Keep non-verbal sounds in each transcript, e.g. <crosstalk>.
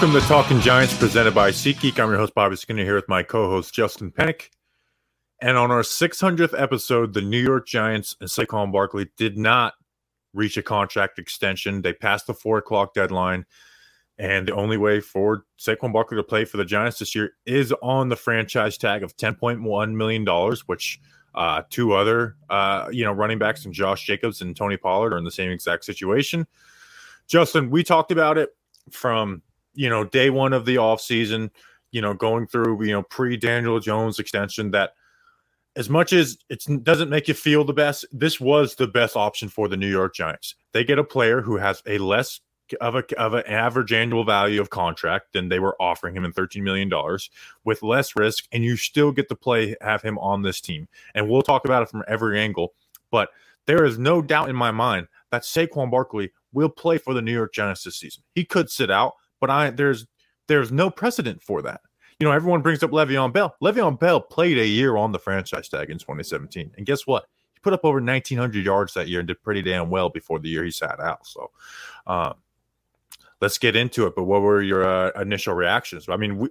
Welcome to Talking Giants, presented by SeatGeek. I'm your host, Bobby Skinner, here with my co-host, Justin Pennick. And on our 600th episode, the New York Giants and Saquon Barkley did not reach a contract extension. They passed the four o'clock deadline. And the only way for Saquon Barkley to play for the Giants this year is on the franchise tag of $10.1 million, which uh, two other uh, you know running backs and Josh Jacobs and Tony Pollard are in the same exact situation. Justin, we talked about it from you know day one of the offseason, you know, going through you know pre Daniel Jones extension that as much as it doesn't make you feel the best, this was the best option for the New York Giants. They get a player who has a less of a of an average annual value of contract than they were offering him in $13 million with less risk, and you still get to play have him on this team. And we'll talk about it from every angle, but there is no doubt in my mind that Saquon Barkley will play for the New York Giants this season. He could sit out, but I there's there's no precedent for that. You know, everyone brings up Le'Veon Bell. Le'Veon Bell played a year on the franchise tag in 2017, and guess what? He put up over 1,900 yards that year and did pretty damn well before the year he sat out. So, um, let's get into it. But what were your uh, initial reactions? I mean, we,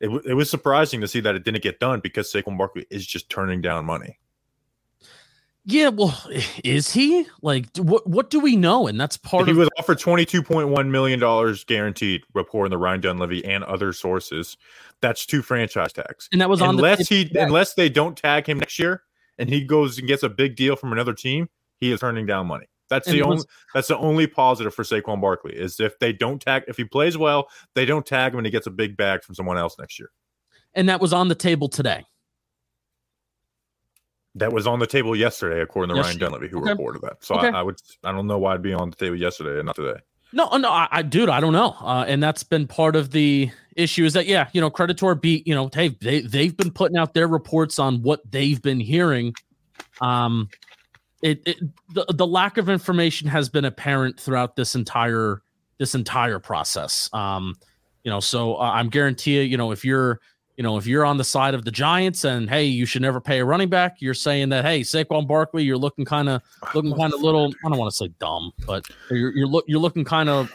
it, it was surprising to see that it didn't get done because Saquon Barkley is just turning down money. Yeah, well, is he like what? What do we know? And that's part. Of He of- was offered twenty two point one million dollars guaranteed, reporting the Ryan Dunleavy and other sources. That's two franchise tags, and that was on unless he unless they don't tag him next year and he goes and gets a big deal from another team, he is turning down money. That's the only that's the only positive for Saquon Barkley is if they don't tag if he plays well, they don't tag him and he gets a big bag from someone else next year. And that was on the table today. That was on the table yesterday, according to yes. Ryan Dunleavy, who okay. reported that. So okay. I, I, would I don't know why it'd be on the table yesterday and not today. No, no, I, I dude, I don't know. Uh, and that's been part of the issue is that yeah, you know, Creditor beat, you know, hey, they they've been putting out their reports on what they've been hearing. Um, it, it the, the lack of information has been apparent throughout this entire this entire process. Um, you know, so uh, I'm guarantee you, you know, if you're you know, if you're on the side of the Giants and hey, you should never pay a running back, you're saying that hey, Saquon Barkley, you're looking kind of looking kind of <laughs> little. I don't want to say dumb, but you're you're, look, you're looking kind of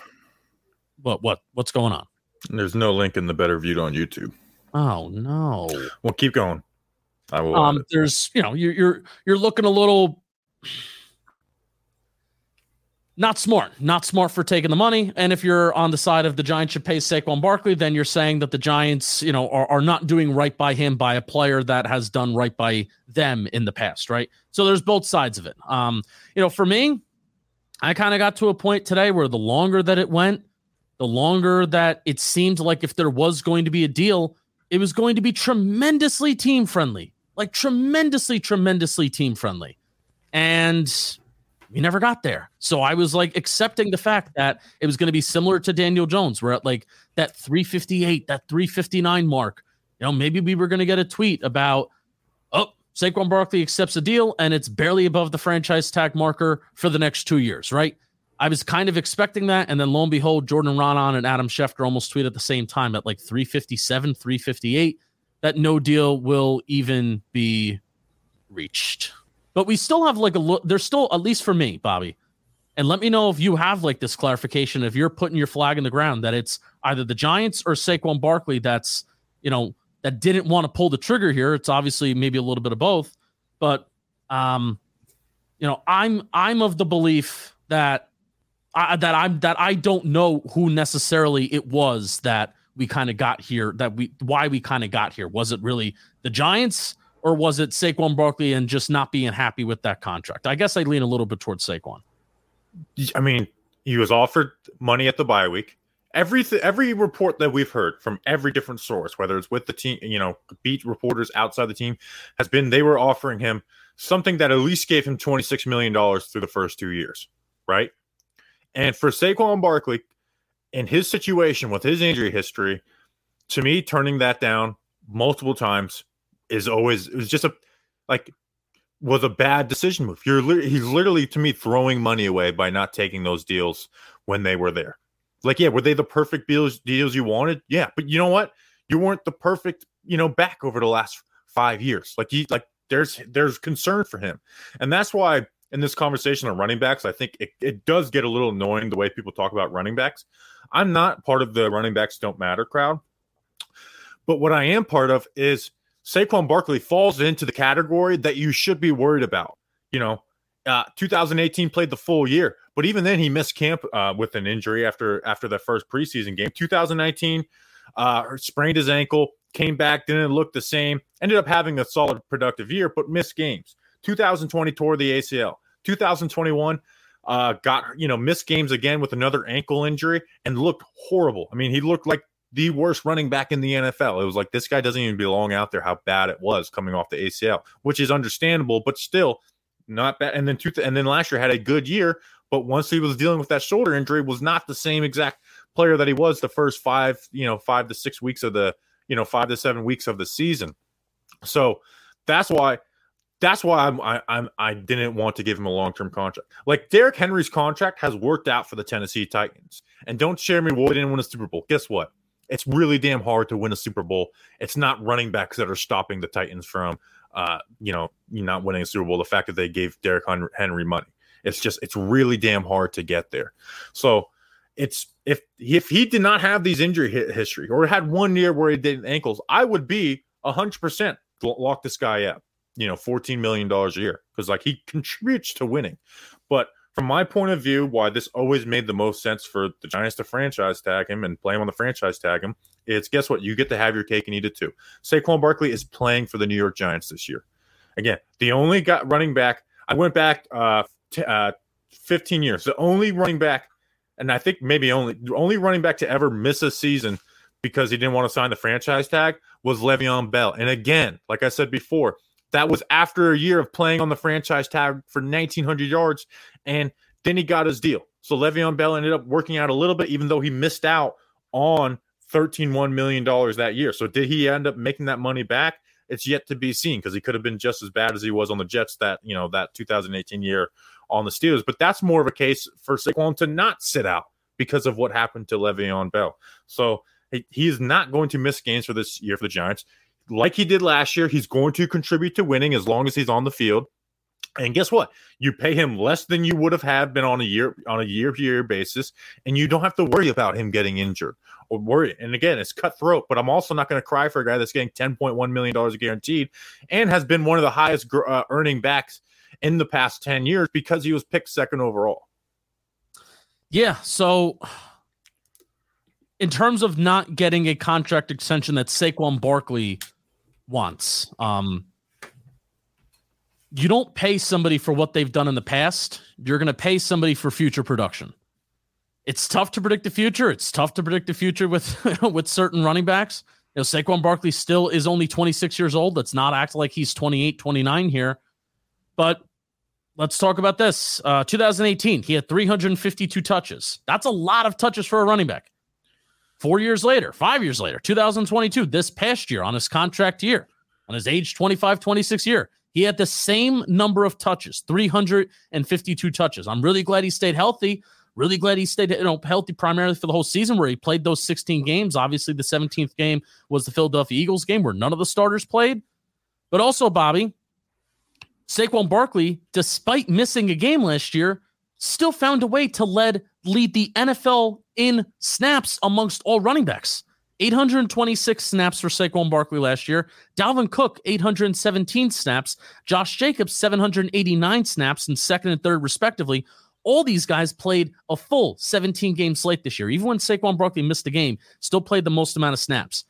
what what what's going on? There's no link in the better viewed on YouTube. Oh no. Well, keep going. I will. Um, there's you know you're you're you're looking a little not smart, not smart for taking the money. And if you're on the side of the Giants should pay Saquon Barkley, then you're saying that the Giants, you know, are, are not doing right by him by a player that has done right by them in the past, right? So there's both sides of it. Um, you know, for me, I kind of got to a point today where the longer that it went, the longer that it seemed like if there was going to be a deal, it was going to be tremendously team friendly, like tremendously, tremendously team friendly. And we never got there. So I was like accepting the fact that it was going to be similar to Daniel Jones. We're at like that 358, that 359 mark. You know, maybe we were going to get a tweet about, oh, Saquon Barkley accepts a deal and it's barely above the franchise tag marker for the next two years, right? I was kind of expecting that. And then lo and behold, Jordan Raanan and Adam Schefter almost tweet at the same time at like 357, 358 that no deal will even be reached. But we still have like a look. There's still, at least for me, Bobby, and let me know if you have like this clarification. If you're putting your flag in the ground that it's either the Giants or Saquon Barkley that's, you know, that didn't want to pull the trigger here. It's obviously maybe a little bit of both, but um, you know, I'm I'm of the belief that I, that I'm that I don't know who necessarily it was that we kind of got here. That we why we kind of got here. Was it really the Giants? Or was it Saquon Barkley and just not being happy with that contract? I guess I lean a little bit towards Saquon. I mean, he was offered money at the bye week. Every every report that we've heard from every different source, whether it's with the team, you know, beat reporters outside the team, has been they were offering him something that at least gave him twenty six million dollars through the first two years, right? And for Saquon Barkley, in his situation with his injury history, to me, turning that down multiple times is always it was just a like was a bad decision move. You're li- he's literally to me throwing money away by not taking those deals when they were there. Like, yeah, were they the perfect deals deals you wanted? Yeah, but you know what? You weren't the perfect, you know, back over the last five years. Like he like there's there's concern for him. And that's why in this conversation on running backs. I think it, it does get a little annoying the way people talk about running backs. I'm not part of the running backs don't matter crowd. But what I am part of is Saquon Barkley falls into the category that you should be worried about. You know, uh, 2018 played the full year, but even then he missed camp uh, with an injury after after the first preseason game. 2019 uh, sprained his ankle, came back, didn't look the same. Ended up having a solid productive year, but missed games. 2020 tore the ACL. 2021 uh, got you know missed games again with another ankle injury and looked horrible. I mean, he looked like the worst running back in the NFL. It was like this guy doesn't even belong out there. How bad it was coming off the ACL, which is understandable, but still not bad. And then two, and then last year had a good year, but once he was dealing with that shoulder injury, was not the same exact player that he was the first five, you know, five to six weeks of the, you know, five to seven weeks of the season. So that's why. That's why I'm, I, I'm I didn't want to give him a long term contract. Like Derrick Henry's contract has worked out for the Tennessee Titans, and don't share me. Well, didn't win a Super Bowl. Guess what? It's really damn hard to win a Super Bowl. It's not running backs that are stopping the Titans from, uh, you know, not winning a Super Bowl. The fact that they gave Derrick Henry money, it's just it's really damn hard to get there. So it's if if he did not have these injury history or had one year where he did ankles, I would be hundred percent lock this guy up. You know, fourteen million dollars a year because like he contributes to winning, but from my point of view, why this always made the most sense for the Giants to franchise tag him and play him on the franchise tag him it's guess what? You get to have your cake and eat it too. Saquon Barkley is playing for the New York Giants this year. Again, the only got running back. I went back uh, t- uh, 15 years. The only running back, and I think maybe only only running back to ever miss a season because he didn't want to sign the franchise tag was Le'Veon Bell. And again, like I said before, that was after a year of playing on the franchise tag for 1,900 yards, and then he got his deal. So Le'Veon Bell ended up working out a little bit, even though he missed out on 13 $1 million that year. So did he end up making that money back? It's yet to be seen because he could have been just as bad as he was on the Jets that, you know, that 2018 year on the Steelers. But that's more of a case for Saquon to not sit out because of what happened to Le'Veon Bell. So he is not going to miss games for this year for the Giants like he did last year, he's going to contribute to winning as long as he's on the field. And guess what? You pay him less than you would have had been on a year on a year to year basis, and you don't have to worry about him getting injured or worry. And again, it's cutthroat. But I'm also not going to cry for a guy that's getting 10.1 million dollars guaranteed and has been one of the highest uh, earning backs in the past 10 years because he was picked second overall. Yeah. So in terms of not getting a contract extension that Saquon Barkley wants, um, you don't pay somebody for what they've done in the past. You're going to pay somebody for future production. It's tough to predict the future. It's tough to predict the future with <laughs> with certain running backs. You know, Saquon Barkley still is only 26 years old. Let's not act like he's 28, 29 here. But let's talk about this. Uh, 2018, he had 352 touches. That's a lot of touches for a running back. Four years later, five years later, 2022, this past year on his contract year, on his age 25, 26 year, he had the same number of touches, 352 touches. I'm really glad he stayed healthy. Really glad he stayed you know, healthy primarily for the whole season where he played those 16 games. Obviously, the 17th game was the Philadelphia Eagles game where none of the starters played. But also, Bobby, Saquon Barkley, despite missing a game last year, still found a way to lead lead the NFL in snaps amongst all running backs. 826 snaps for Saquon Barkley last year. Dalvin Cook, 817 snaps. Josh Jacobs, 789 snaps in second and third, respectively. All these guys played a full 17 game slate this year. Even when Saquon Barkley missed a game, still played the most amount of snaps.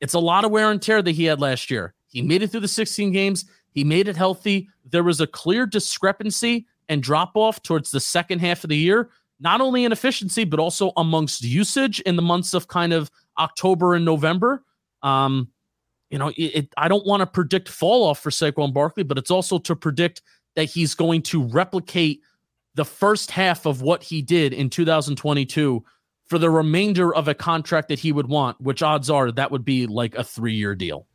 It's a lot of wear and tear that he had last year. He made it through the 16 games. He made it healthy. There was a clear discrepancy and drop off towards the second half of the year, not only in efficiency, but also amongst usage in the months of kind of October and November. Um, you know, it, it, I don't want to predict fall off for Saquon Barkley, but it's also to predict that he's going to replicate the first half of what he did in 2022 for the remainder of a contract that he would want, which odds are that would be like a three year deal.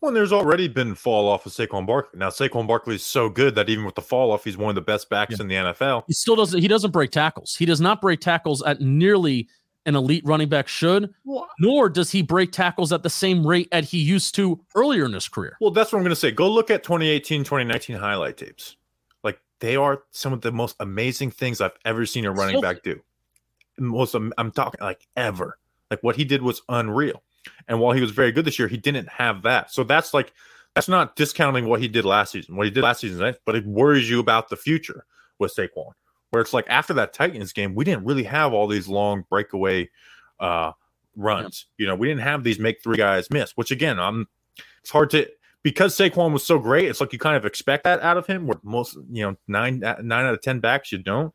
Well, there's already been fall off of Saquon Barkley. Now Saquon Barkley is so good that even with the fall off, he's one of the best backs yeah. in the NFL. He still doesn't. He doesn't break tackles. He does not break tackles at nearly an elite running back should. Nor does he break tackles at the same rate that he used to earlier in his career. Well, that's what I'm going to say. Go look at 2018, 2019 highlight tapes. like they are some of the most amazing things I've ever seen a running back do. Most I'm talking like ever. Like what he did was unreal. And while he was very good this year, he didn't have that. So that's like that's not discounting what he did last season. What he did last season, but it worries you about the future with Saquon. Where it's like after that Titans game, we didn't really have all these long breakaway uh runs. You know, we didn't have these make three guys miss, which again, I'm it's hard to because Saquon was so great, it's like you kind of expect that out of him. Where most, you know, nine nine out of ten backs you don't,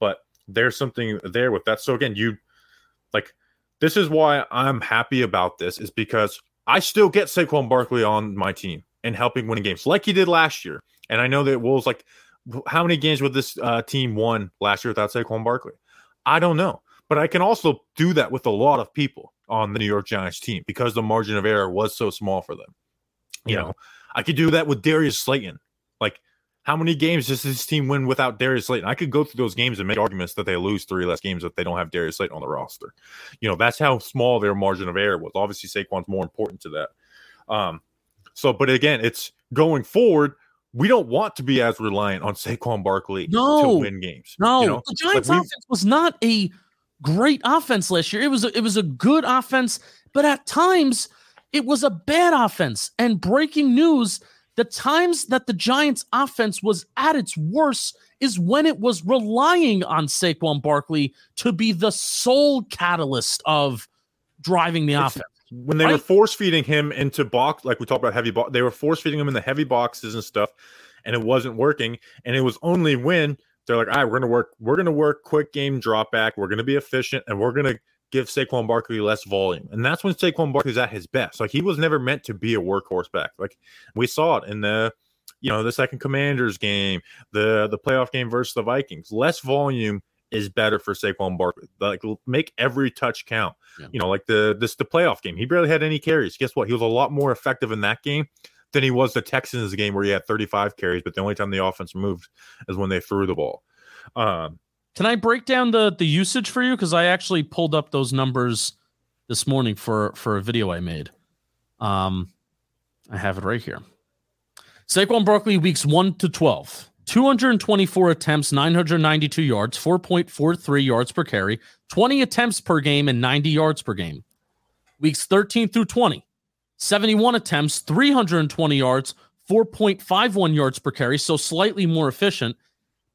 but there's something there with that. So again, you this is why I'm happy about this is because I still get Saquon Barkley on my team and helping winning games like he did last year. And I know that Wolves like how many games would this uh, team won last year without Saquon Barkley? I don't know, but I can also do that with a lot of people on the New York Giants team because the margin of error was so small for them. You yeah. know, I could do that with Darius Slayton. Like, how many games does this team win without Darius Slayton? I could go through those games and make arguments that they lose three less games if they don't have Darius Slayton on the roster. You know, that's how small their margin of error was. Obviously, Saquon's more important to that. Um, so, but again, it's going forward. We don't want to be as reliant on Saquon Barkley no, to win games. No, you know? the Giants' like offense was not a great offense last year. It was a, it was a good offense, but at times it was a bad offense. And breaking news: the times that the Giants' offense was at its worst is when it was relying on Saquon Barkley to be the sole catalyst of driving the it's, offense. When they right? were force feeding him into box, like we talked about heavy box, they were force feeding him in the heavy boxes and stuff, and it wasn't working. And it was only when they're like, all right, we're gonna work, we're gonna work quick game drop back, we're gonna be efficient, and we're gonna give Saquon Barkley less volume. And that's when Saquon Barkley's at his best. Like he was never meant to be a workhorse back. Like we saw it in the you know the second commanders game, the the playoff game versus the Vikings. Less volume is better for Saquon Barkley. Like make every touch count. Yeah. You know, like the this the playoff game. He barely had any carries. Guess what? He was a lot more effective in that game than he was the Texans game where he had 35 carries, but the only time the offense moved is when they threw the ball. Um, can I break down the the usage for you? Because I actually pulled up those numbers this morning for for a video I made. Um, I have it right here. Saquon Barkley weeks one to twelve. 224 attempts, 992 yards, 4.43 yards per carry, 20 attempts per game, and 90 yards per game. Weeks 13 through 20, 71 attempts, 320 yards, 4.51 yards per carry, so slightly more efficient,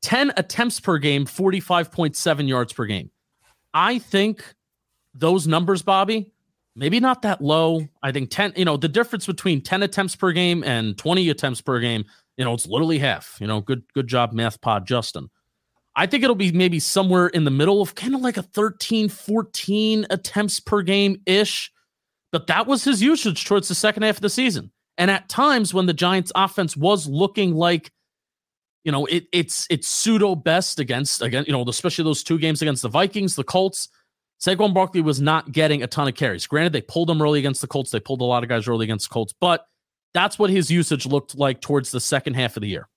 10 attempts per game, 45.7 yards per game. I think those numbers, Bobby, maybe not that low. I think 10, you know, the difference between 10 attempts per game and 20 attempts per game, you know, it's literally half. You know, good good job math pod Justin. I think it'll be maybe somewhere in the middle of kind of like a 13, 14 attempts per game ish. But that was his usage towards the second half of the season. And at times when the Giants offense was looking like you know, it, it's it's pseudo best against again, you know, especially those two games against the Vikings, the Colts. Saquon Barkley was not getting a ton of carries. Granted, they pulled him early against the Colts. They pulled a lot of guys early against the Colts, but that's what his usage looked like towards the second half of the year.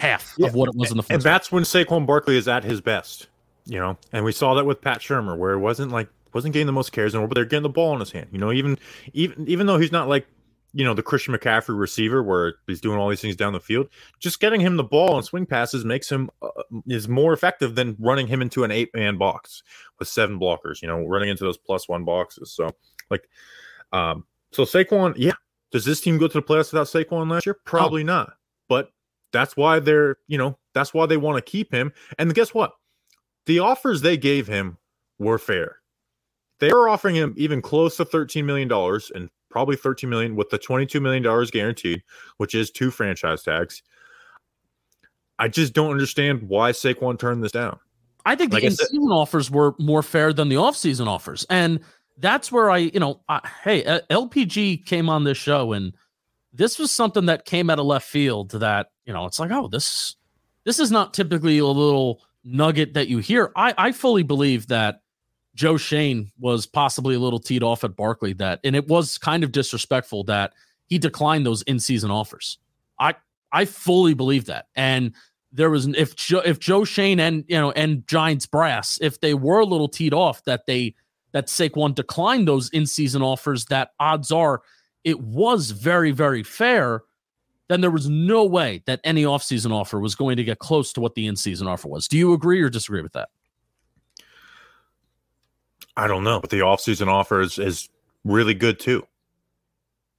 Half yeah. of what it was in the first. And that's when Saquon Barkley is at his best, you know. And we saw that with Pat Shurmur, where it wasn't like wasn't getting the most carries, and but they're getting the ball in his hand. You know, even even even though he's not like you know, the Christian McCaffrey receiver where he's doing all these things down the field, just getting him the ball and swing passes makes him uh, is more effective than running him into an eight man box with seven blockers, you know, running into those plus one boxes. So, like, um, so Saquon, yeah. Does this team go to the playoffs without Saquon last year? Probably oh. not. But that's why they're, you know, that's why they want to keep him. And guess what? The offers they gave him were fair. They were offering him even close to $13 million and probably 13 million with the 22 million dollars guaranteed, which is two franchise tags. I just don't understand why Saquon turned this down. I think like the in-season offers were more fair than the off-season offers, and that's where I, you know, I, hey, LPG came on this show, and this was something that came out of left field. That you know, it's like, oh, this, this is not typically a little nugget that you hear. I, I fully believe that Joe Schoen was possibly a little teed off at Barkley that, and it was kind of disrespectful that he declined those in-season offers. I I fully believe that, and there was if Joe, if Joe Schoen and you know and Giants brass if they were a little teed off that they that Saquon declined those in-season offers, that odds are it was very very fair. then there was no way that any offseason offer was going to get close to what the in-season offer was. Do you agree or disagree with that? I don't know, but the offseason offer is, is really good too.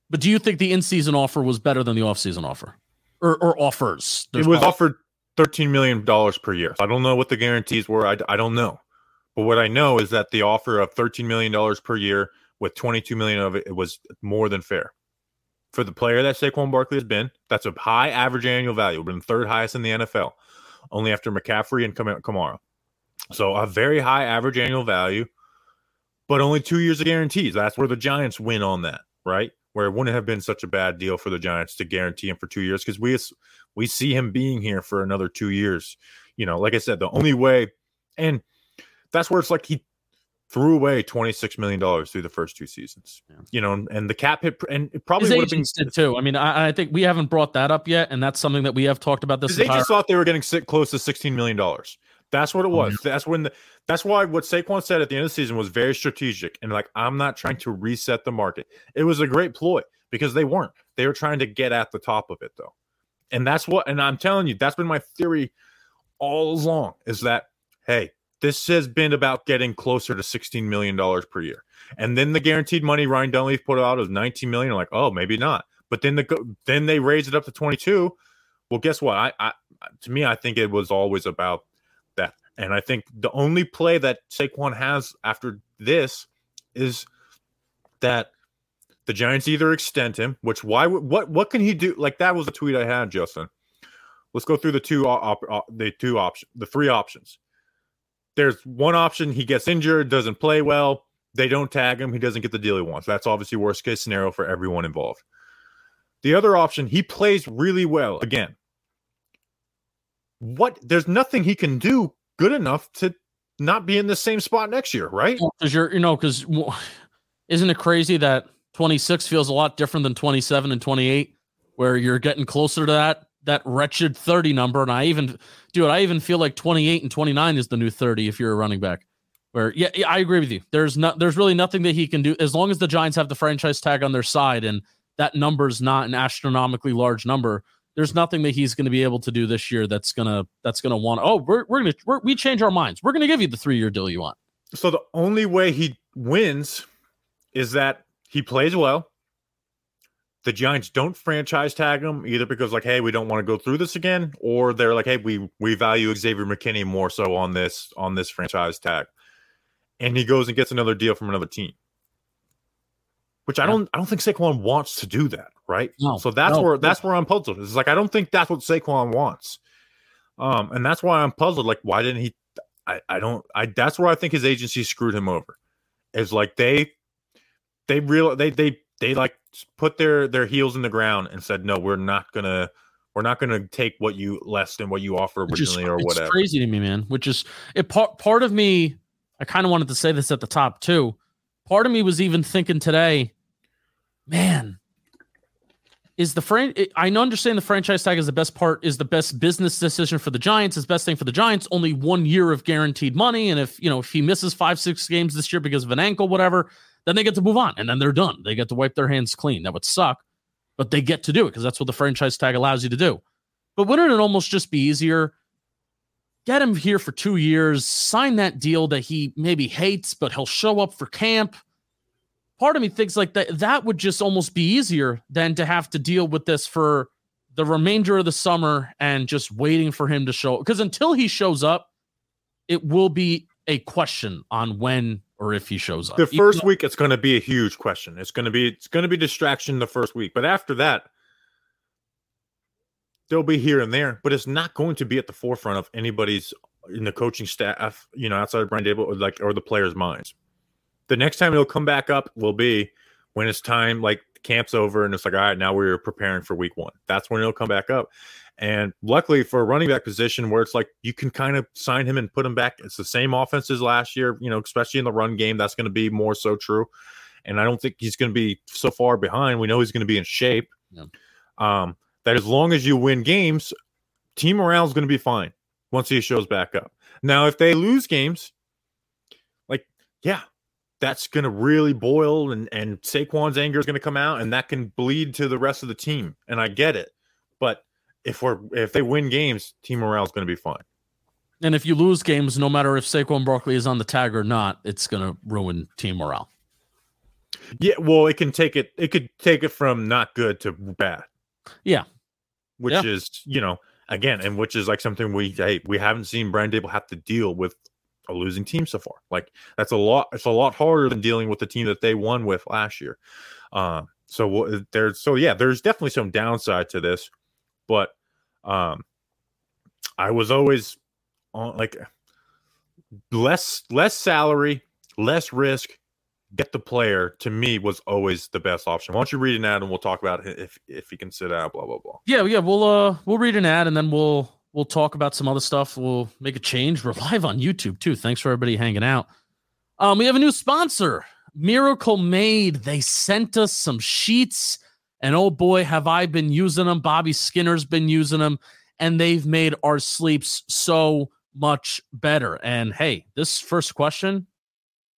But do you think the in-season offer was better than the offseason offer? Or, or offers? There's it was offered $13 million per year. I don't know what the guarantees were. I, I don't know. But what I know is that the offer of $13 million per year with 22 million of it, it was more than fair. For the player that Saquon Barkley has been, that's a high average annual value, We've been third highest in the NFL, only after McCaffrey and Kamara. So a very high average annual value, but only two years of guarantees. That's where the Giants win on that, right? Where it wouldn't have been such a bad deal for the Giants to guarantee him for two years because we we see him being here for another two years. You know, like I said, the only way, and that's where it's like he threw away twenty six million dollars through the first two seasons. Yeah. You know, and the cap hit, and it probably would have been did too. I mean, I, I, think we haven't brought that up yet, and that's something that we have talked about. This they just thought they were getting close to sixteen million dollars. That's what it was. Mm-hmm. That's when the. That's why what Saquon said at the end of the season was very strategic and like I'm not trying to reset the market. It was a great ploy because they weren't. They were trying to get at the top of it though, and that's what. And I'm telling you, that's been my theory all along. Is that hey, this has been about getting closer to $16 million per year. And then the guaranteed money Ryan Dunleavy put out was 19 million. Like, oh, maybe not. But then the then they raised it up to 22. Well, guess what? I, I to me, I think it was always about. And I think the only play that Saquon has after this is that the Giants either extend him, which why what what can he do? Like that was a tweet I had, Justin. Let's go through the two uh, op, op, the two options, the three options there's one option he gets injured, doesn't play well, they don't tag him, he doesn't get the deal he wants. That's obviously worst case scenario for everyone involved. The other option, he plays really well again. What there's nothing he can do good enough to not be in the same spot next year, right? Because you're, you know, because isn't it crazy that 26 feels a lot different than 27 and 28, where you're getting closer to that that wretched 30 number. And I even, dude, I even feel like 28 and 29 is the new 30 if you're a running back. Where, yeah, yeah, I agree with you. There's not, there's really nothing that he can do as long as the Giants have the franchise tag on their side and that number's not an astronomically large number. There's nothing that he's going to be able to do this year that's gonna that's gonna want. Oh, we're we're gonna we're, we change our minds. We're gonna give you the three year deal you want. So the only way he wins is that he plays well the Giants don't franchise tag him either because like, hey, we don't want to go through this again, or they're like, hey, we we value Xavier McKinney more so on this on this franchise tag, and he goes and gets another deal from another team. Which I don't I don't think Saquon wants to do that, right? No, so that's no, where that's where I'm puzzled. It's like I don't think that's what Saquon wants. Um, and that's why I'm puzzled. Like, why didn't he? I, I don't I that's where I think his agency screwed him over. Is like they they real they they they like put their their heels in the ground and said, "No, we're not gonna." We're not going to take what you less than what you offer originally is, or whatever. crazy to me, man. Which is it. Part part of me, I kind of wanted to say this at the top too. Part of me was even thinking today, man, is the fran- I understand the franchise tag is the best part is the best business decision for the Giants, is best thing for the Giants. Only one year of guaranteed money, and if you know if he misses five six games this year because of an ankle, whatever, then they get to move on and then they're done. They get to wipe their hands clean. That would suck, but they get to do it because that's what the franchise tag allows you to do. But wouldn't it almost just be easier? Get him here for two years, sign that deal that he maybe hates, but he'll show up for camp. Part of me thinks like that that would just almost be easier than to have to deal with this for the remainder of the summer and just waiting for him to show because until he shows up, it will be a question on when or if he shows up. The first week, it's going to be a huge question. It's going to be it's going to be distraction the first week, but after that, they'll be here and there. But it's not going to be at the forefront of anybody's in the coaching staff, you know, outside of Brian Daboll, or like or the players' minds. The next time it'll come back up will be when it's time, like camp's over, and it's like, all right, now we're preparing for week one. That's when it'll come back up. And luckily for a running back position where it's like you can kind of sign him and put him back, it's the same offense as last year, you know, especially in the run game. That's going to be more so true. And I don't think he's going to be so far behind. We know he's going to be in shape. Yeah. Um, that as long as you win games, team morale is going to be fine once he shows back up. Now, if they lose games, like, yeah, that's going to really boil and, and Saquon's anger is going to come out and that can bleed to the rest of the team. And I get it. But if we're if they win games, team morale is going to be fine. And if you lose games, no matter if Saquon Barkley is on the tag or not, it's going to ruin team morale. Yeah, well, it can take it. It could take it from not good to bad. Yeah, which Yeah. is you know again, and which is like something we hey, we haven't seen Brian Daboll have to deal with a losing team so far. Like that's a lot. It's a lot harder than dealing with the team that they won with last year. Um, so there's so yeah, there's definitely some downside to this, but um, I was always on like less less salary, less risk, get the player. To me, was always the best option. Why don't you read an ad and we'll talk about if if he can sit out. Blah blah blah. yeah, yeah. We'll uh we'll read an ad and then we'll we'll talk about some other stuff. We'll make a change. We're <laughs> live on YouTube too. Thanks for everybody hanging out. Um, we have a new sponsor, Miracle Made. They sent us some sheets, and oh boy, have I been using them. Bobby Skinner's been using them, and they've made our sleeps so much better. And hey, this first question,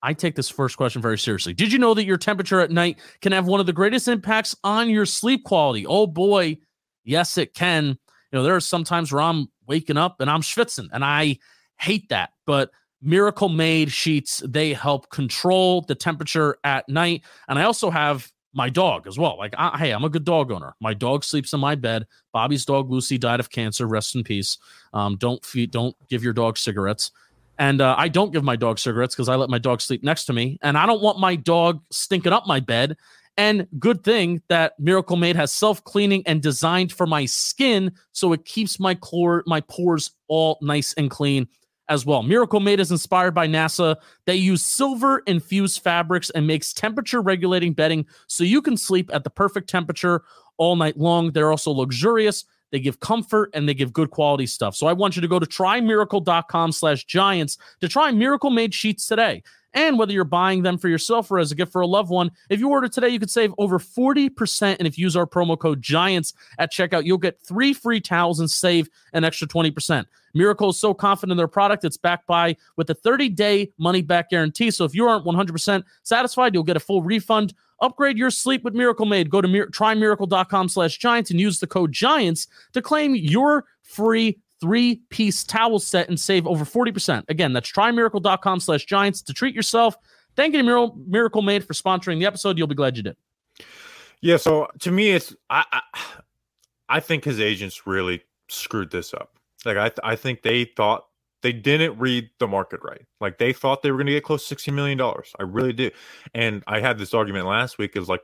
I take this first question very seriously. Did you know that your temperature at night can have one of the greatest impacts on your sleep quality? Oh boy, yes, it can. You know, there are some times where I'm waking up and I'm schwitzing, and I hate that. But Miracle Made sheets, they help control the temperature at night. And I also have my dog as well. Like, I, hey, I'm a good dog owner. My dog sleeps in my bed. Bobby's dog Lucy died of cancer. Rest in peace. Um, don't feed, don't give your dog cigarettes. And uh, I don't give my dog cigarettes because I let my dog sleep next to me, and I don't want my dog stinking up my bed. And good thing that Miracle Made has self cleaning and designed for my skin, so it keeps my chlor- my pores all nice and clean as well. Miracle Made is inspired by NASA. They use silver infused fabrics and makes temperature regulating bedding so you can sleep at the perfect temperature all night long. They're also luxurious. They give comfort and they give good quality stuff. So I want you to go to trymiracle.com slash giants to try Miracle Made sheets today. And whether you're buying them for yourself or as a gift for a loved one, if you order today, you could save over 40%. And if you use our promo code GIANTS at checkout, you'll get three free towels and save an extra 20%. Miracle is so confident in their product, it's backed by with a 30-day money-back guarantee. So if you aren't 100% satisfied, you'll get a full refund. Upgrade your sleep with Miracle Made. Go to mir- trymiracle.com slash giants and use the code GIANTS to claim your free three-piece towel set and save over 40%. Again, that's trymiracle.com slash giants to treat yourself. Thank you to Miracle, Miracle Made for sponsoring the episode. You'll be glad you did. Yeah, so to me, it's I, I I think his agents really screwed this up. Like I I think they thought they didn't read the market right. Like they thought they were going to get close to sixteen million dollars. I really do. And I had this argument last week. Is like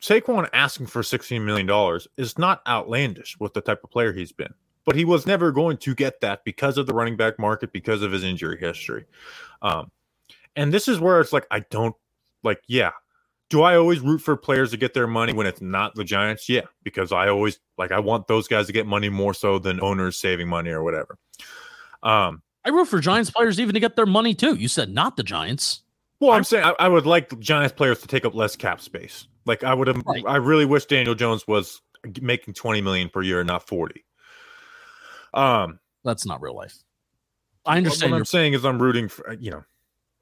Saquon asking for sixteen million dollars is not outlandish with the type of player he's been. But he was never going to get that because of the running back market, because of his injury history. Um, and this is where it's like I don't like. Yeah, do I always root for players to get their money when it's not the Giants? Yeah, because I always like I want those guys to get money more so than owners saving money or whatever. Um, I root for Giants players even to get their money too. You said not the Giants. well, I'm saying I, I would like Giants players to take up less cap space. Like I would have, Right. I really wish Daniel Jones was making 20 million per year, not 40. Um, That's not real life. I understand. What. I'm saying is, I'm rooting for you know,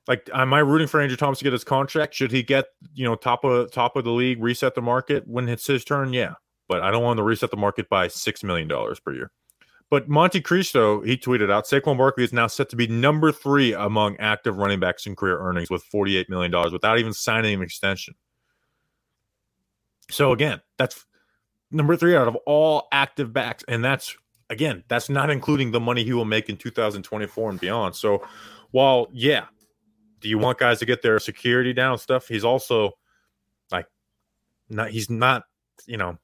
like, am I rooting for Andrew Thomas to get his contract? Should he get you know top of top of the league, reset the market when it's his turn? Yeah, but I don't want him to reset the market by six million dollars per year. But Monte Cristo, he tweeted out Saquon Barkley is now set to be number three among active running backs in career earnings with $48 million without even signing an extension. So again, that's number three out of all active backs. And that's again, that's not including the money he will make in 2024 and beyond. So while yeah, do you want guys to get their security down stuff? He's also like not he's not, you know,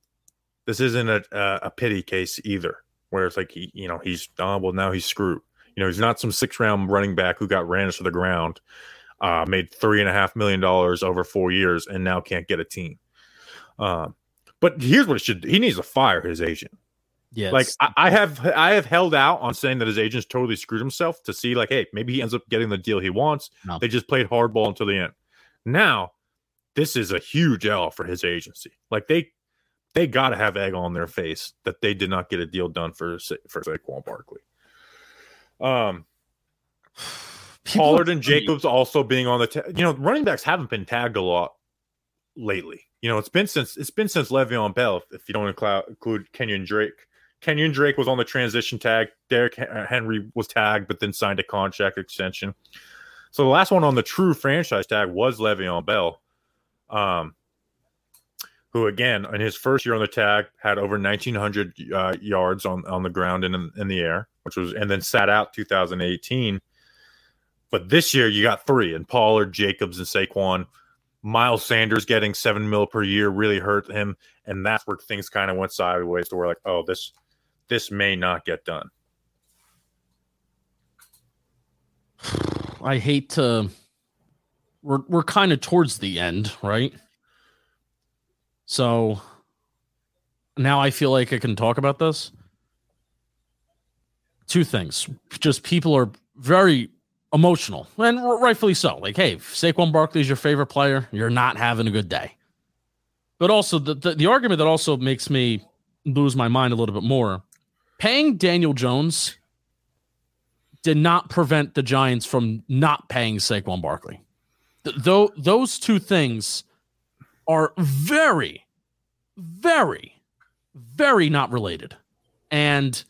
this isn't a, a pity case either, where it's like he, you know, he's oh well now he's screwed. You know, he's not some six round running back who got ran to the ground, uh, made three and a half million dollars over four years, and now can't get a team. Um, but here's what it should he needs to fire his agent. yeah, Like I, I have I have held out on saying that his agent's totally screwed himself to see like, hey, maybe he ends up getting the deal he wants. No. They just played hardball until the end. Now, this is a huge L for his agency. Like they they got to have egg on their face that they did not get a deal done for for Saquon Barkley. Um, People Pollard and. Jacobs also being on the ta- you know running backs haven't been tagged a lot lately. You know, it's been since it's been since Le'Veon Bell. If you don't include Kenyon Drake, Kenyon Drake was on the transition tag. Derrick uh, Henry was tagged, but then signed a contract extension. So the last one on the true franchise tag was Le'Veon Bell, um, who again in his first year on the tag had over 1,900 uh, yards on on the ground and in, in the air, which was and then sat out 2018. But this year you got three, and Pollard, Jacobs, and Saquon. Miles Sanders getting seven mil per year really hurt him, and that's where things kind of went sideways to where like, oh, this this may not get done. <sighs> I hate to we're we're kind of towards the end, right? So now I feel like I can talk about this. Two things. Just people are very emotional, and rightfully so. Like, hey, Saquon Barkley is your favorite player, you're not having a good day. But also the, the, the argument that also makes me lose my mind a little bit more paying Daniel Jones did not prevent the Giants from not paying Saquon Barkley. Th- though those two things are very, very, very not related. And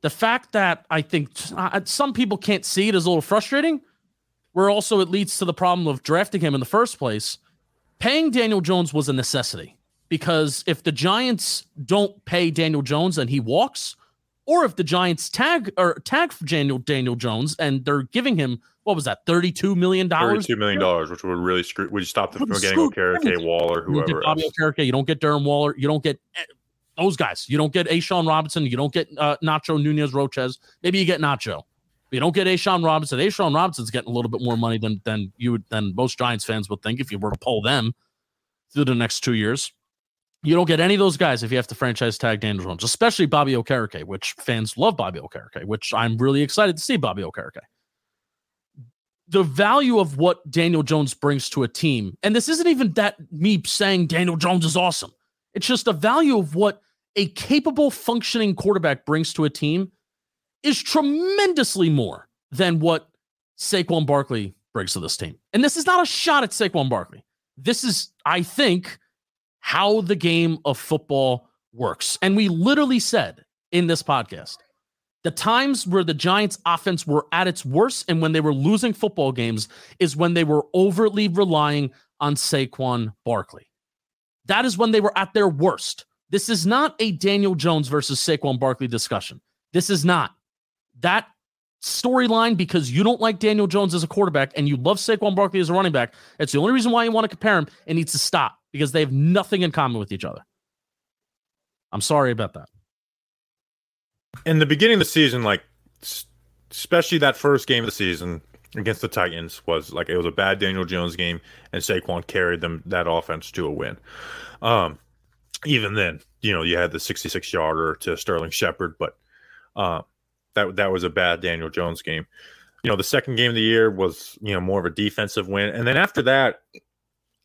the fact that I think uh, some people can't see it is a little frustrating, where also it leads to the problem of drafting him in the first place. Paying Daniel Jones was a necessity because if the Giants don't pay Daniel Jones and he walks, or if the Giants tag or tag for Daniel Daniel Jones and they're giving him what was that thirty two million dollars? Thirty two million dollars, which would really screw. Would you stop them from getting Okereke, Waller, whoever? You Bobby Okereke, you don't get Darren Waller, you don't get eh, those guys. You don't get A'Shawn Robinson, you don't get uh, Nacho Nunez Roches. Maybe you get Nacho. You don't get A'Shawn Robinson. A'Shawn Robinson's getting a little bit more money than than you would than most Giants fans would think if you were to pull them through the next two years. You don't get any of those guys if you have to franchise tag Daniel Jones, especially Bobby Okereke, which fans love Bobby Okereke, which I'm really excited to see Bobby Okereke. The value of what Daniel Jones brings to a team, and this isn't even that me saying Daniel Jones is awesome. It's just the value of what a capable, functioning quarterback brings to a team is tremendously more than what Saquon Barkley brings to this team. And this is not a shot at Saquon Barkley. This is, I think, how the game of football works. And we literally said in this podcast the times where the Giants' offense were at its worst and when they were losing football games is when they were overly relying on Saquon Barkley. That is when they were at their worst. This is not a Daniel Jones versus Saquon Barkley discussion. This is not. That storyline because you don't like Daniel Jones as a quarterback and you love Saquon Barkley as a running back. It's the only reason why you want to compare him. It needs to stop because they have nothing in common with each other. I'm sorry about that. In the beginning of the season, like especially that first game of the season against the Titans, was like it was a bad Daniel Jones game, and Saquon carried them that offense to a win. Um, even then, you know, you had the 66 yarder to Sterling Shepard, but uh, that that was a bad Daniel Jones game. You know, the second game of the year was you know more of a defensive win, and then after that,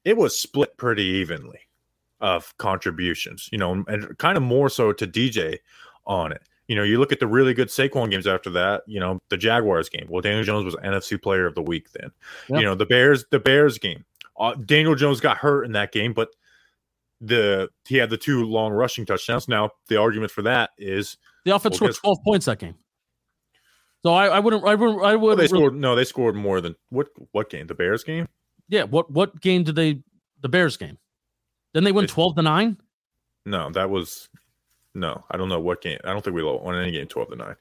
it was split pretty evenly of contributions, you know, and kind of more so to DJ on it. You know, you look at the really good Saquon games after that, you know, the Jaguars game. Well, Daniel Jones was NFC player of the week then. Yep. You know, the Bears, the Bears game. Uh, Daniel Jones got hurt in that game, but the he had the two long rushing touchdowns. Now, the argument for that is the offense well, scored 12 points that game. So I, I wouldn't I wouldn't I would well, they scored no, they scored more than what what game? The Bears game? Yeah, what what game did they the Bears game? Then they win twelve to nine. No, that was no. I don't know what game. I don't think we won any game twelve to nine.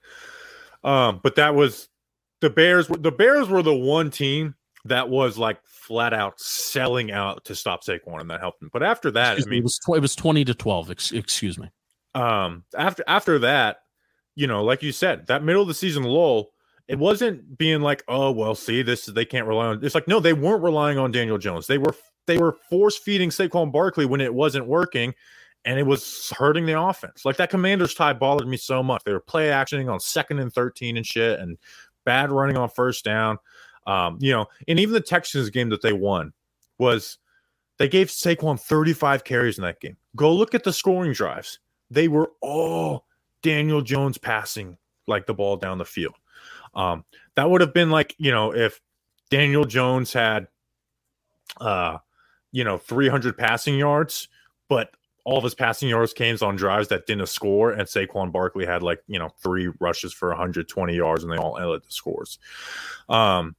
Um, but that was the Bears. The Bears were the one team that was like flat out selling out to stop Saquon, and that helped them. But after that, excuse I mean, it was tw- it was twenty to twelve. Ex- excuse me. Um, after after that, you know, like you said, that middle of the season lull it wasn't being like, oh well, see this they can't rely on. It's like no, they weren't relying on Daniel Jones. They were they were force feeding Saquon Barkley when it wasn't working, and it was hurting the offense. Like that Commanders tie bothered me so much. They were play actioning on second and thirteen and shit, and bad running on first down. Um, you know, and even the Texans game that they won was they gave Saquon 35 carries in that game. Go look at the scoring drives. They were all Daniel Jones passing like the ball down the field. Um, that would have been like, you know, if Daniel Jones had uh you know, 300 passing yards, but all of his passing yards came on drives that didn't score, and Saquon Barkley had like you know three rushes for 120 yards, and they all ended the scores. Um,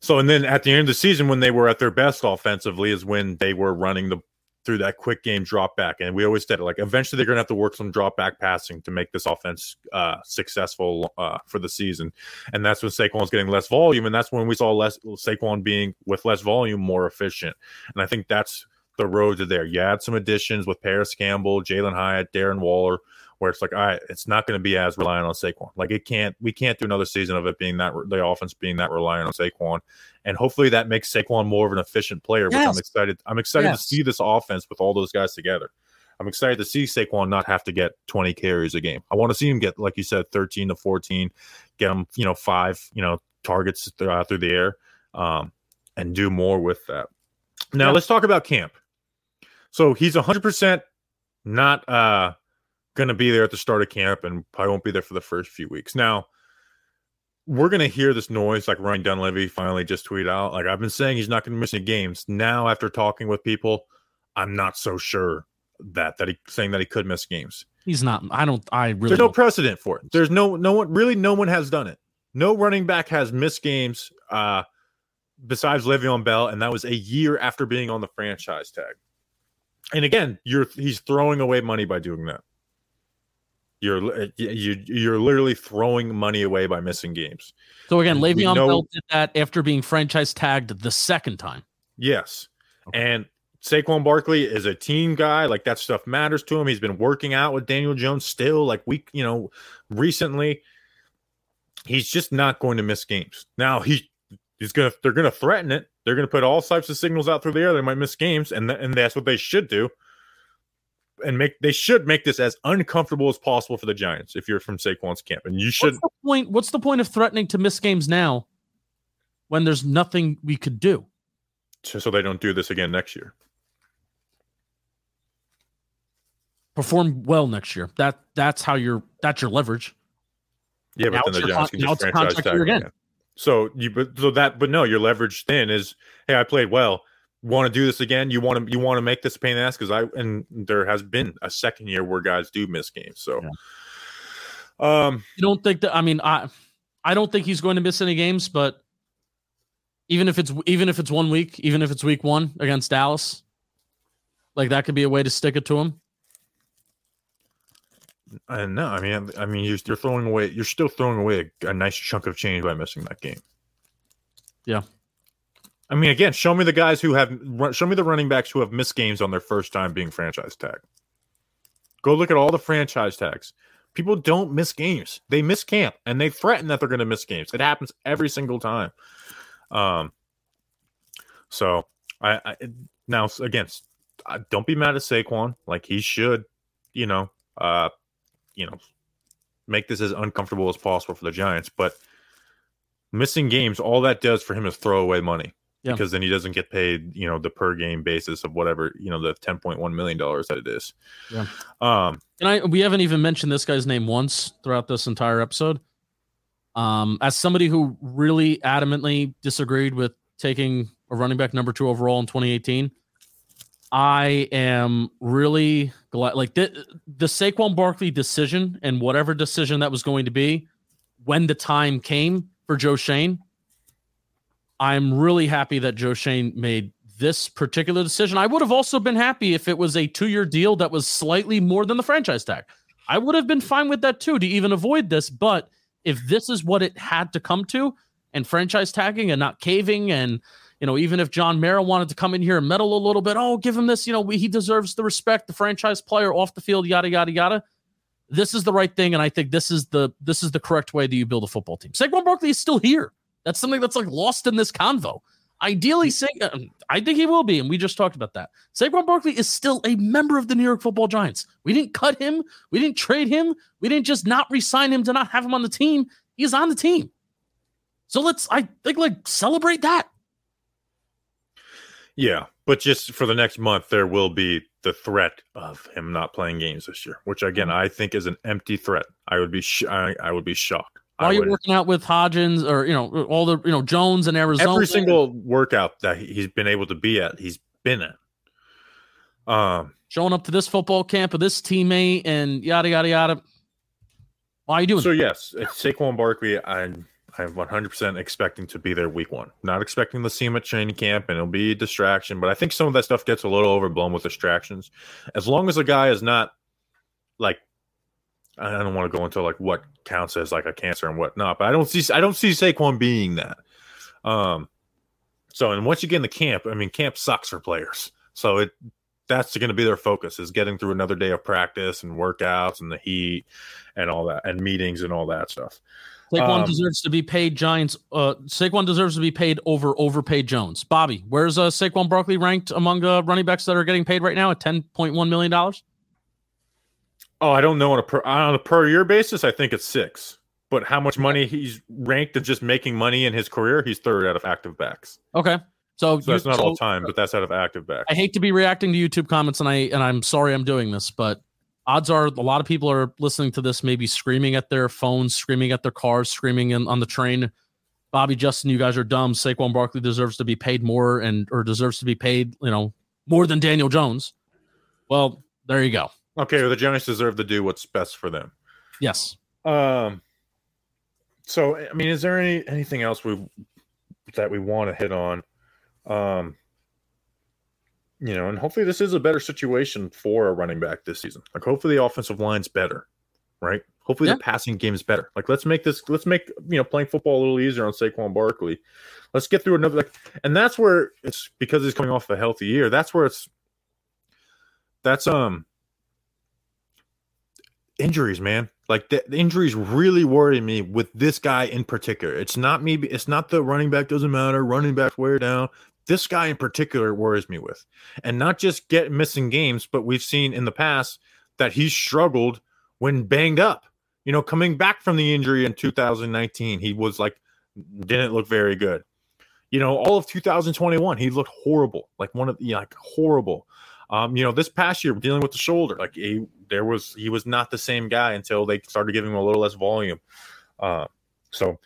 so and then at the end of the season, when they were at their best offensively, is when they were running the through that quick game drop back, and we always said it, like eventually they're gonna have to work some drop back passing to make this offense uh, successful uh, for the season, and that's when Saquon's getting less volume, and that's when we saw less Saquon being with less volume more efficient, and I think that's the road to there. You add some additions with Parris Campbell, Jalin Hyatt, Darren Waller, where it's like, all right, it's not going to be as reliant on Saquon. Like it can't, we can't do another season of it being that the offense being that reliant on Saquon, and hopefully that makes Saquon more of an efficient player. Yes. Which I'm excited. I'm excited yes. to see this offense with all those guys together. I'm excited to see Saquon not have to get 20 carries a game. I want to see him get, like you said, 13 to 14, get him, you know, five, you know, targets through, through the air, um, and do more with that. Now yeah. let's talk about camp. So he's 100% not uh, going to be there at the start of camp and probably won't be there for the first few weeks. Now, we're going to hear this noise like Ryan Dunleavy finally just tweeted out. Like, I've been saying he's not going to miss any games. Now, after talking with people, I'm not so sure that, that he saying that he could miss games. He's not. I don't, I really, there's no precedent for it. There's no, no one, really, no one has done it. No running back has missed games uh, besides Le'Veon Bell, and that was a year after being on the franchise tag and again, you're he's throwing away money by doing that. You're uh, you you're literally throwing money away by missing games. So again, Le'Veon know, Bell did that after being franchise tagged the second time. Yes, okay. and Saquon Barkley is a team guy. Like that stuff matters to him. He's been working out with Daniel Jones still. Like we, you know, recently, he's just not going to miss games. Now he he's gonna they're gonna threaten it. They're going to put all types of signals out through the air. They might miss games, and th- and that's what they should do. And make they should make this as uncomfortable as possible for the Giants if you're from Saquon's camp. And you should. What's the point? What's the point of threatening to miss games now when there's nothing we could do? So they don't do this again next year. Perform well next year. That that's how you're. That's your leverage. Yeah, but now then the Giants con- can just franchise tag again. again. So you but so that but no, your leverage then is hey, I played well. Want to do this again? You want to you want to make this pain in the ass because I and there has been a second year where guys do miss games. So, yeah. um, you don't think that? I mean, I I don't think he's going to miss any games, but even if it's even if it's one week, even if it's week one against Dallas, like that could be a way to stick it to him. Uh, no, I mean, I mean, you're, you're throwing away. You're still throwing away a, a, nice chunk of change by missing that game. Yeah. I mean, again, show me the guys who have. Show me the running backs who have missed games on their first time being franchise tagged. Go look at all the franchise tags. People don't miss games. They miss camp and they threaten that they're going to miss games. It happens every single time. Um. So I, I now again, don't be mad at Saquon. Like he should, you know, uh, you know, make this as uncomfortable as possible for the Giants. But missing games, all that does for him is throw away money. Yeah. Because then he doesn't get paid, you know, the per game basis of whatever, you know, the ten point one million dollars that it is. Yeah. Um and I we haven't even mentioned this guy's name once throughout this entire episode. Um, as somebody who really adamantly disagreed with taking a running back number two overall in 2018, I am really glad. Like the the Saquon Barkley decision and whatever decision that was going to be, when the time came for Joe Schoen, I'm really happy that Joe Schoen made this particular decision. I would have also been happy if it was a two year deal that was slightly more than the franchise tag. I would have been fine with that too to even avoid this. But if this is what it had to come to, and franchise tagging and not caving and you know, even if John Mara wanted to come in here and meddle a little bit, oh, give him this, you know, he deserves the respect, the franchise player off the field, yada yada yada. This is the right thing, and I think this is the this is the correct way that you build a football team. Saquon Barkley is still here. That's something that's like lost in this convo. Ideally, Sa- uh, I think he will be, and we just talked about that. Saquon Barkley is still a member of the New York Football Giants. We didn't cut him. We didn't trade him. We didn't just not resign him to not have him on the team. He's on the team. So let's, I think, like celebrate that. Yeah, but just for the next month, there will be the threat of him not playing games this year, which again mm-hmm. I think is an empty threat. I would be sh- I, I would be shocked. While you're working out with Hodgins or you know all the you know Jones and Arizona, every single workout that he's been able to be at, he's been at. Um, showing up to this football camp with this teammate and yada yada yada. Why are you doing? So yes, it's Saquon Barkley. I'm I'm 100% expecting to be there week one. Not expecting to see him at training camp, and it'll be a distraction. But I think some of that stuff gets a little overblown with distractions. As long as the guy is not like I don't want to go into like what counts as like a cancer and whatnot, but I don't see I don't see Saquon being that. Um, so and once you get in the camp, I mean, camp sucks for players. So it that's going to be their focus is getting through another day of practice and workouts and the heat and all that and meetings and all that stuff. Saquon um, deserves to be paid. Giants. Uh, Saquon deserves to be paid over overpaid Jones. Bobby, where's uh, Saquon Barkley ranked among uh, running backs that are getting paid right now at ten point one million dollars? Oh, I don't know on a per on a per year basis. I think it's six. But how much money he's ranked and just making money in his career? He's third out of active backs. Okay, so, so that's not so, all time, but that's out of active backs. I hate to be reacting to YouTube comments, and I and I'm sorry I'm doing this, but odds are a lot of people are listening to this, maybe screaming at their phones, screaming at their cars, screaming in, on the train. Bobby, Justin, you guys are dumb. Saquon Barkley deserves to be paid more and or deserves to be paid, you know, more than Daniel Jones. Well, there you go. Okay, well, the Giants deserve to do what's best for them. Yes. Um. So, I mean, is there any anything else we that we want to hit on? Um. You know, and hopefully this is a better situation for a running back this season. Like, hopefully the offensive line's better, right? Hopefully yeah. the passing game is better. Like, let's make this, let's make you know playing football a little easier on Saquon Barkley. Let's get through another, like, and that's where it's because he's coming off a healthy year. That's where it's, that's um injuries, man. Like the, the, injuries really worry me with this guy in particular. It's not me. It's not the running back doesn't matter. Running back wear down. This guy in particular worries me with, and not just get missing games, but we've seen in the past that he's struggled when banged up. You know, coming back from the injury in 2019, he was like didn't look very good. You know, all of 2021, he looked horrible, like one of you know, like horrible. Um, you know, this past year dealing with the shoulder, like he, there was he was not the same guy until they started giving him a little less volume. Uh, so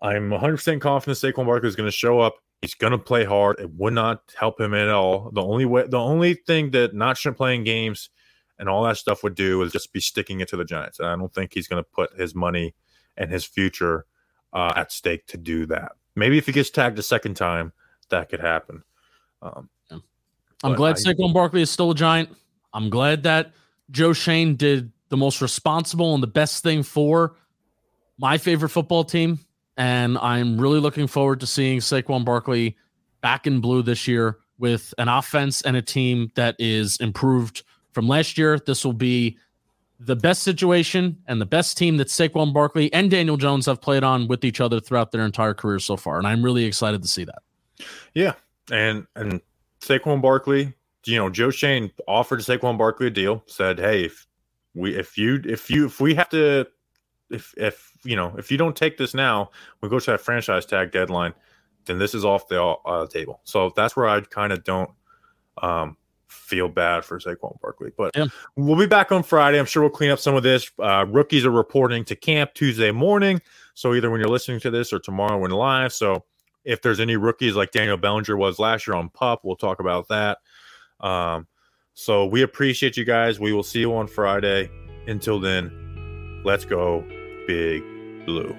I'm 100% confident Saquon Barkley is going to show up. He's going to play hard. It would not help him at all. The only way, the only thing that not playing games and all that stuff would do is just be sticking it to the Giants. And I don't think he's going to put his money and his future uh, at stake to do that. Maybe if he gets tagged a second time, that could happen. Um, I'm glad I, Saquon Barkley is still a giant. I'm glad that Joe Schoen did the most responsible and the best thing for my favorite football team. And I'm really looking forward to seeing Saquon Barkley back in blue this year with an offense and a team that is improved from last year. This will be the best situation and the best team that Saquon Barkley and Daniel Jones have played on with each other throughout their entire career so far. And I'm really excited to see that. Yeah. And and Saquon Barkley, you know, Joe Schoen offered Saquon Barkley a deal, said, Hey, if we if you if you if we have to if if you know if you don't take this now, we go to that franchise tag deadline, then this is off the uh, table. So that's where I kind of don't um, feel bad for Saquon Barkley. But yeah. we'll be back on Friday. I'm sure we'll clean up some of this. Uh, rookies are reporting to camp Tuesday morning. So either when you're listening to this or tomorrow when live. So if there's any rookies like Daniel Bellinger was last year on pup, we'll talk about that. Um, so we appreciate you guys. We will see you on Friday. Until then, let's go big blue.